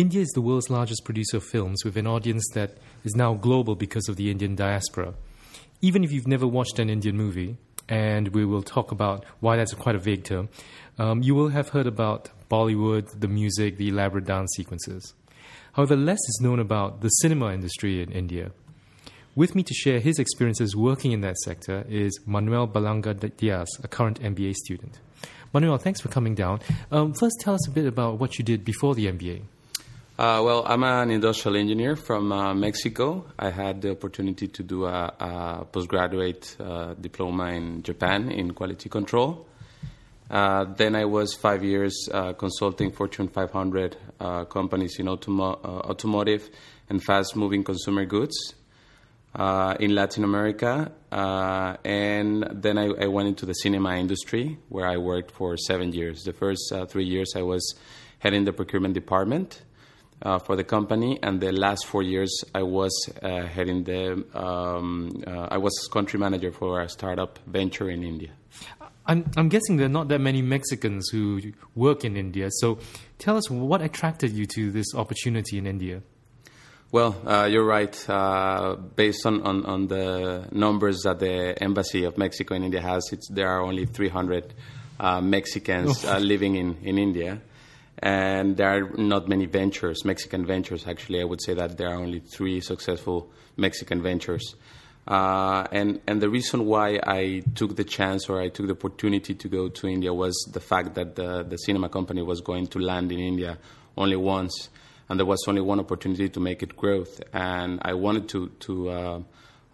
India is the world's largest producer of films with an audience that is now global because of the Indian diaspora. Even if you've never watched an Indian movie, and we will talk about why that's quite a vague term, um, you will have heard about Bollywood, the music, the elaborate dance sequences. However, less is known about the cinema industry in India. With me to share his experiences working in that sector is Manuel Berlanga Diaz, a current MBA student. Manuel, thanks for coming down. Um, first, tell us a bit about what you did before the MBA. Uh, well, I'm an industrial engineer from uh, Mexico. I had the opportunity to do a, a postgraduate uh, diploma in Japan in quality control. Uh, then I was five years uh, consulting Fortune 500 uh, companies in automo- automotive and fast moving consumer goods in Latin America. and then I, I, went into the cinema industry where I worked for seven years. The first three years I was heading the procurement department. Uh, for the company, and the last four years I was uh, heading the um, uh, I was country manager for a startup venture in India. I'm, I'm guessing there are not that many Mexicans who work in India. So tell us what attracted you to this opportunity in India? Well, uh, you're right. Uh, based on, on, on, the numbers that the Embassy of Mexico in India has, there are only 300 uh, Mexicans oh. uh, living in, in India. And there are not many ventures, Mexican ventures. Actually, I would say that there are only three successful Mexican ventures. Uh, and and the reason why I took the chance or I took the opportunity to go to India was the fact that the the cinema company was going to land in India only once, and there was only one opportunity to make it growth, and I wanted to to. Uh,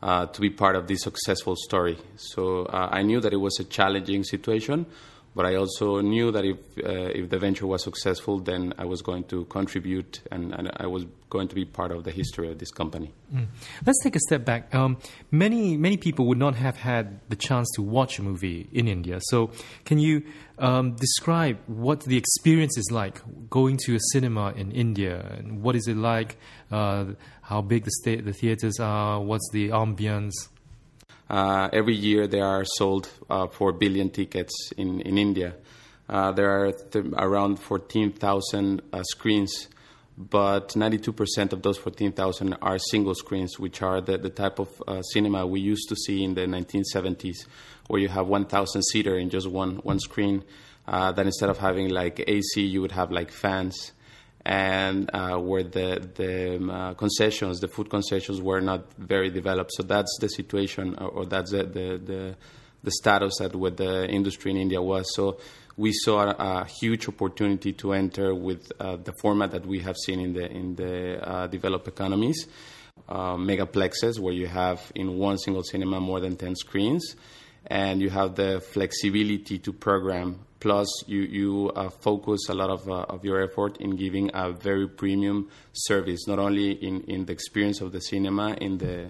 uh, to be part of this successful story. So uh, I knew that it was a challenging situation, but I also knew that if uh, if the venture was successful, then I was going to contribute and, and, I was going to be part of the history of this company. Mm. Let's take a step back. Um, many many people would not have had the chance to watch a movie in India. So, can you um, describe what the experience is like going to a cinema in India, and what is it like? Uh, how big the sta- the theaters are? What's the ambience? Uh, every year there are sold uh, 4 billion tickets in, in India. Uh, there are th- around 14,000 uh, screens, but 92% of those 14,000 are single screens, which are the, the type of uh, cinema we used to see in the 1970s, where you have 1,000 seater in just one, one screen. Uh, that instead of having like AC, you would have like fans and uh, where the the um, uh, concessions, the food concessions, were not very developed. So that's the situation, or, or that's the, the, the the status that what the industry in India was. So we saw a, a huge opportunity to enter with uh, the format that we have seen in the in the uh, developed economies, uh, megaplexes, where you have in one single cinema more than ten screens, and you have the flexibility to program Plus, you, you uh, focus a lot of, uh, of your effort in giving a very premium service, not only in, in the experience of the cinema, in the,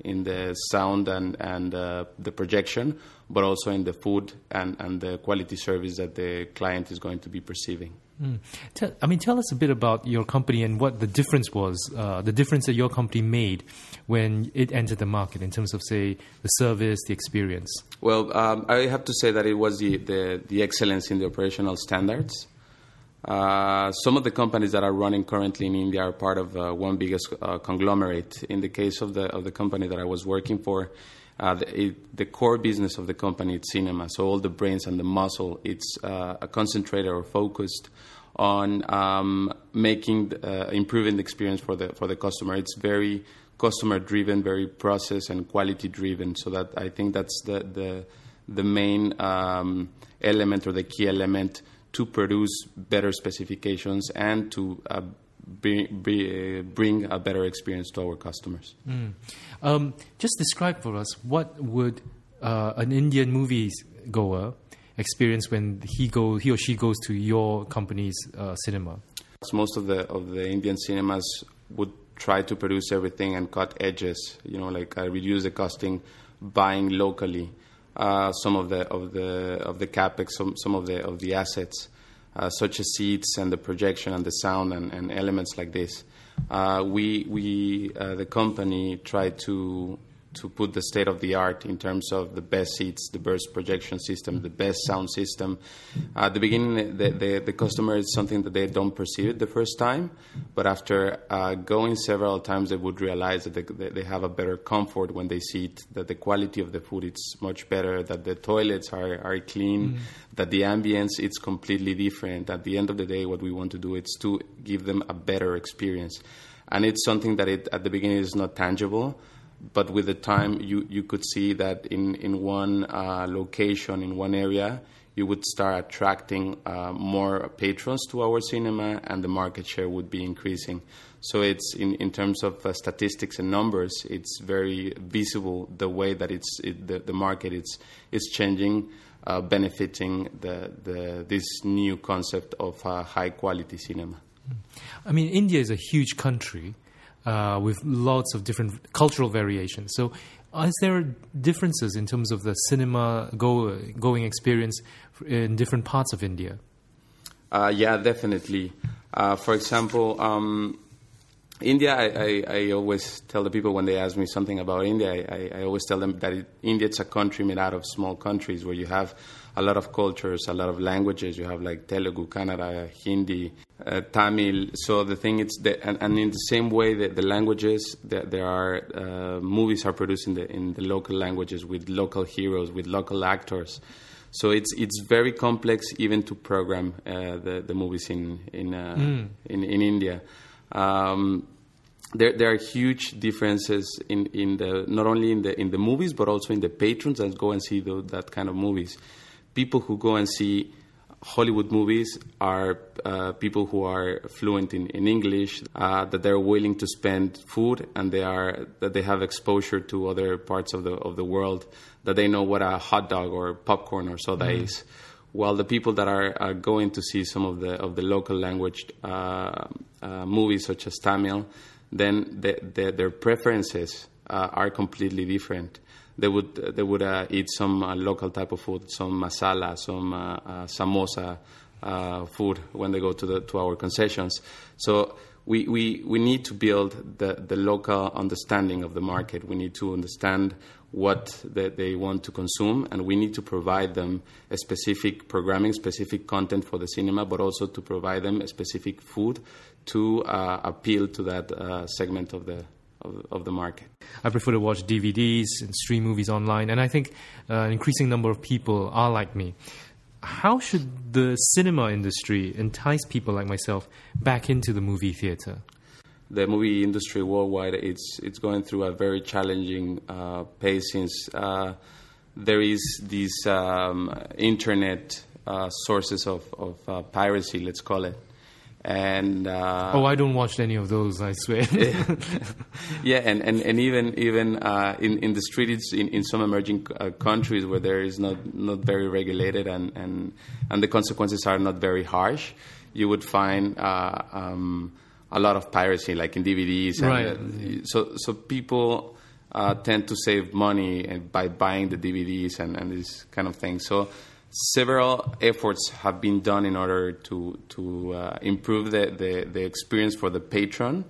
in the sound and, and uh, the projection, but also in the food and, and the quality service that the client is going to be perceiving. Mm. Tell, I mean, tell us a bit about your company and what the difference was, uh, the difference that your company made when it entered the market in terms of, say, the service, the experience. Well, um, I have to say that it was the, the, the excellence in the operational standards. Uh, some of the companies that are running currently in India are part of uh, one biggest uh, conglomerate. In the case of the of the company that I was working for, uh, the, it, the, core business of the company is cinema. So all the brains and the muscle, it's uh, a concentrator or focused on um, making uh, improving the experience for the for the customer. It's very customer driven, very process and quality driven. So that I think that's the the the main um, element or the key element to produce better specifications and to uh, bring, bring a better experience to our customers. Mm. Um, just describe for us what would uh, an Indian movie goer experience when he go he or she goes to your company's uh, cinema? Most of the of the Indian cinemas would try to produce everything and cut edges. You know, like uh, reduce the costing, buying locally. Uh, some of the of the of the capex, some some of the of the assets, such as seats and the projection and the sound and, and elements like this. Uh, we we uh, the company tried to to put the state of the art in terms of the best seats, the best projection system, the best sound system. At the beginning, the, the, the customer is something that they don't perceive it the first time, but after uh, going several times, they would realize that they, they have a better comfort when they see it, that the quality of the food is much better, that the toilets are, are clean, mm. that the ambience it's completely different. At the end of the day, what we want to do is to give them a better experience and it's something that it, at the beginning is not tangible but with the time you, you could see that in, in one uh, location in one area you would start attracting uh, more patrons to our cinema and the market share would be increasing. So it's in, in terms of uh, statistics and numbers it's very visible the way that it's it, the, the market is is changing uh, benefiting the, the this new concept of uh, high quality cinema. I mean, India is a huge country uh, with lots of different cultural variations. So, is there differences in terms of the cinema go, going experience in different parts of India? Uh, yeah, definitely. Uh, for example, um, India, I, I, I, always tell the people when they ask me something about India, I, I always tell them that it, India is a country made out of small countries where you have a lot of cultures, a lot of languages. You have like Telugu, Kannada, Hindi, uh, Tamil. So the thing is that, and, and, in the same way that the languages, that there are uh, movies are produced in the in the local languages with local heroes, with local actors. So it's it's very complex even to program uh, the the movies in in uh, mm. in, in India. Um, there, there are huge differences in, in the not only in the in the movies but also in the patrons that go and see the, that kind of movies people who go and see Hollywood movies are uh, people who are fluent in, in English, uh, that they're willing to spend food, and they are that they have exposure to other parts of the of the world, that they know what a hot dog or popcorn or soda mm. is. While the people that are, are, going to see some of the of the local language uh, uh movies, such as Tamil, then the, the, their preferences uh, are completely different they would they would uh, eat some uh, local type of food, some masala, some uh, uh samosa uh, food when they go to the to our concessions. So we, we, we need to build the, the local understanding of the market. We need to understand what they, they want to consume, and we need to provide them a specific programming, specific content for the cinema, but also to provide them a specific food to uh, appeal to that uh, segment of the of, of, the market. I prefer to watch DVDs and stream movies online, and I think uh, an increasing number of people are like me. How should the cinema industry entice people like myself back into the movie theater? The movie industry worldwide it's it's going through a very challenging uh, pace since uh, there is these um, internet uh, sources of, of uh, piracy, let's call it and uh, oh, I don't watch any of those. I swear. yeah, and, and, and even even uh, in in the streets in, in some emerging uh, countries where there is not not very regulated and, and and the consequences are not very harsh, you would find uh, um, a lot of piracy, like in DVDs. And, right. so so people. Uh, tend to save money by buying the DVDs and, and this kind of things. So several efforts have been done in order to to uh, improve the, the, the, experience for the patron,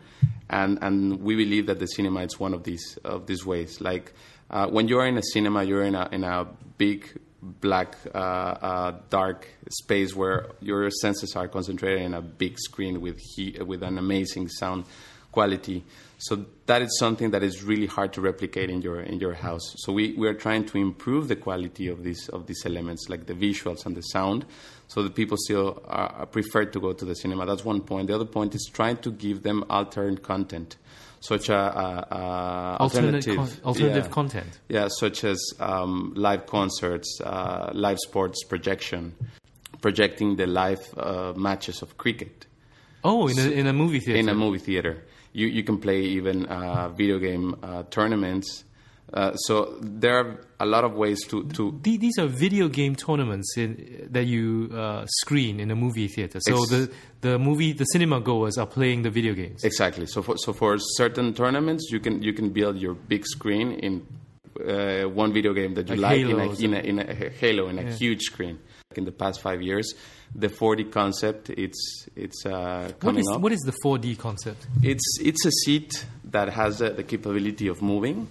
and and we believe that the cinema is one of these of these ways. Like uh, when you are in a cinema, you're in a in a big black uh, uh dark space where your senses are concentrated in a big screen with he- with an amazing sound quality. So that is something that is really hard to replicate in your in your house. So we, we are trying to improve the quality of these of these elements, like the visuals and the sound, so that people still uh, prefer to go to the cinema. That's one point. The other point is trying to give them alternate content, such a, uh, alternative con- alternative yeah, content. Yeah, such as um, live concerts, uh, live sports projection, projecting the live uh, matches of cricket. Oh, in a, in a movie theater. In a movie theater you, you can play even uh, video game uh, tournaments. Uh, so there are a lot of ways to, to these are video game tournaments in, that you uh, screen in a movie theater. So ex- the the movie the cinema goers are playing the video games. Exactly. So for so for certain tournaments, you can you can build your big screen in uh, one video game that you like, like in, a, in, a, in a Halo in a yeah. huge screen. In the past five years, the 4D concept it's it's uh, coming what is, up. What is the 4D concept? It's it's a seat that has uh, the capability of moving.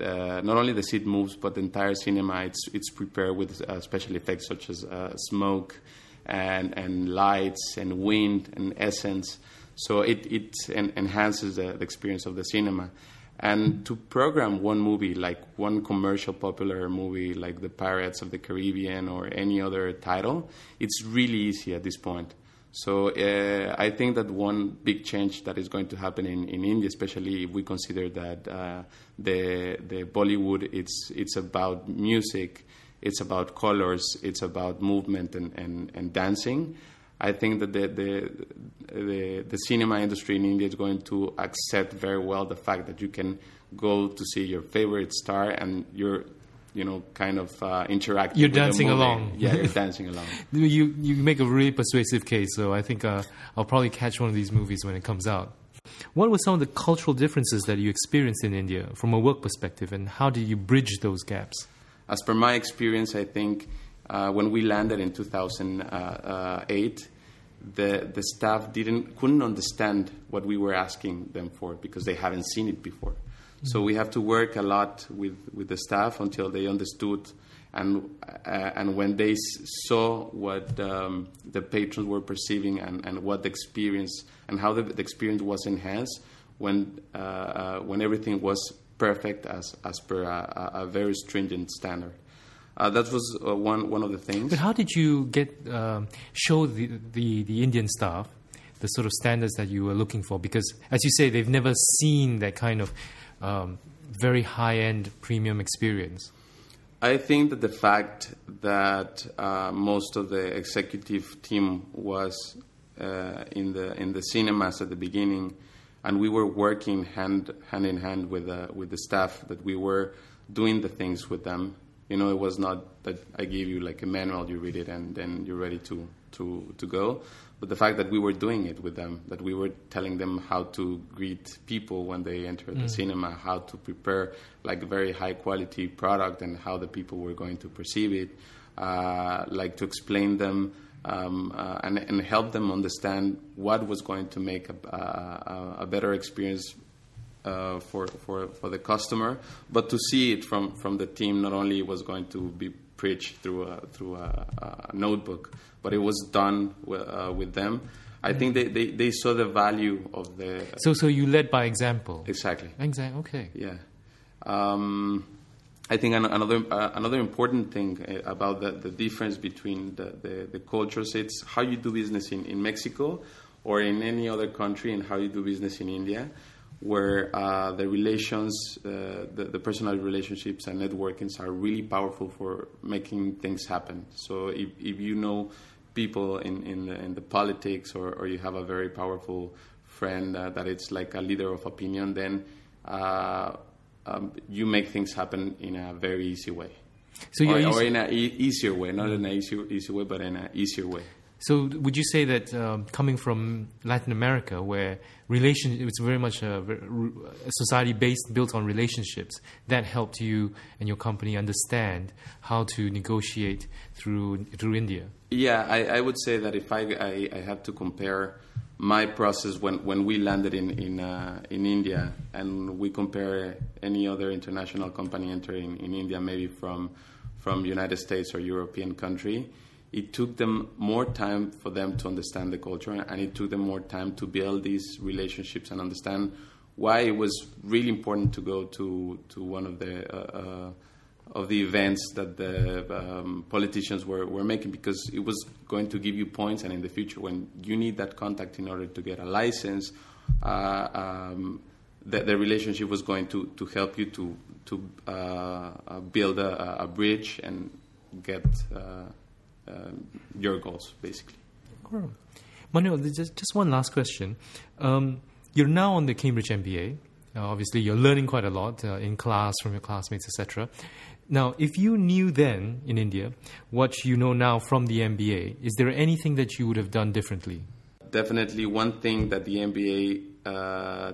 uh, not only the seat moves, but the entire cinema it's it's prepared with uh, special effects such as uh, smoke and and lights and wind and essence. So it it en- enhances the, the experience of the cinema. And to program one movie, like one commercial popular movie like The Pirates of the Caribbean or any other title, it's really easy at this point. So uh, I think that one big change that is going to happen in, in India, especially if we consider that uh, the the Bollywood it's it's about music, it's about colors, it's about movement and, and, and dancing. I think that the, the, the the cinema industry in India is going to accept very well the fact that you can go to see your favorite star and you're you know, kind of uh, interacting. You're dancing along. Yeah, you're dancing along. You you make a really persuasive case, so I think uh, I'll probably catch one of these movies when it comes out. What were some of the cultural differences that you experienced in India from a work perspective, and how did you bridge those gaps? As per my experience, I think uh, when we landed in 2008, the the staff didn't couldn't understand what we were asking them for because they haven't seen it before. So we have to work a lot with, with the staff until they understood, and uh, and when they saw what um, the patrons were perceiving and, and what the experience and how the, the experience was enhanced when uh, uh, when everything was perfect as as per a a very stringent standard. Uh, that was uh, one one of the things. But how did you get um, show the, the the Indian staff the sort of standards that you were looking for? Because as you say, they've never seen that kind of um, very high end premium experience. I think that the fact that uh, most of the executive team was uh, in the in the cinemas at the beginning, and we were working hand hand in hand with the with the staff. That we were doing the things with them. You know, it was not that I gave you like a manual, you read it, and then you're ready to to to go. But the fact that we were doing it with them, that we were telling them how to greet people when they enter the cinema, how to prepare like a very high quality product, and how the people were going to perceive it, uh, like to explain them um, uh, and, and help them understand what was going to make a, a, a better experience uh, for, for, for the customer, but to see it from, from the team not only was going to be preached through a, through a, a notebook, but it was done with, uh, with them. I think they, they, they saw the value of the. So, so you led by example. Exactly. Exactly. Okay. Yeah. Um, I think an, another uh, another important thing uh, about the, the difference between the, the, the cultures it's how you do business in, in Mexico or in any other country and how you do business in India, where uh, the relations, uh, the, the personal relationships and networkings are really powerful for making things happen. So if, if you know people in, in, the, in the politics or, or you have a very powerful friend uh, that it's like a leader of opinion, then uh, um, you make things happen in a very easy way. So or, or in an e- easier way, not in an easy, easy way, but in an easier way. So would you say that um, coming from Latin America, where relation it's very much a, a society based built on relationships, that helped you and your company understand how to negotiate through through India? Yeah, I, I would say that if I, I, I have to compare my process when, when we landed in in, uh, in India and we compare any other international company entering in India, maybe from from United States or European country, it took them more time for them to understand the culture and it took them more time to build these relationships and understand why it was really important to go to to one of the uh, uh, of the events that the um, politicians were, were making because it was going to give you points and in the future when you need that contact in order to get a license uh, um, the, the relationship was going to, to help you to, to uh, uh, build a, a bridge and get uh, um, your goals basically Cool. Manuel, just, just one last question. Um, you're now on the Cambridge MBA. Uh, obviously, you're learning quite a lot uh, in class from your classmates, etc. Now, if you knew then in India what you know now from the MBA, is there anything that you would have done differently? definitely one thing that the MBA uh,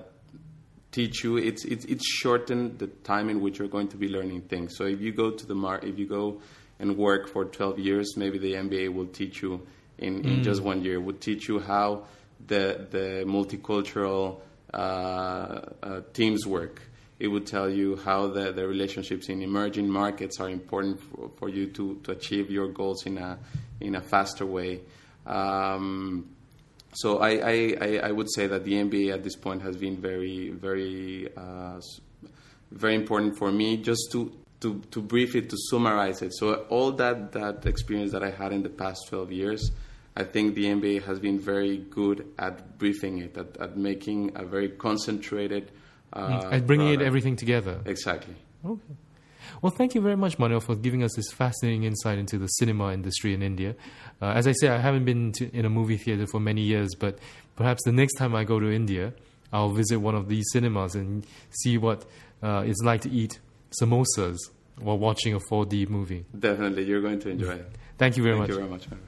teach you it's, it's it's shortened the time in which you're going to be learning things. So if you go to the mar- if you go and work for 12 years, maybe the MBA will teach you in, in just one year. Would teach you how the the multicultural uh, uh, teams work. it would tell you how the, the relationships in emerging markets are important for, for you to, to achieve your goals in a in a faster way. Um, so I, I, I would say that the MBA at this point has been very very uh, very important for me just to, to, to brief it to summarize it so all that, that experience that I had in the past 12 years I think the MBA has been very good at briefing it at, at making a very concentrated uh, and bringing product. it everything together exactly Okay. Well, thank you very much, Manuel, for giving us this fascinating insight into the cinema industry in India. Uh, as I say, I haven't been to, in a movie theater for many years, but perhaps the next time I go to India, I'll visit one of these cinemas and see what uh, it's like to eat samosas while watching a 4D movie. definitely you're going to enjoy it Thank you very thank much. Thank you very much.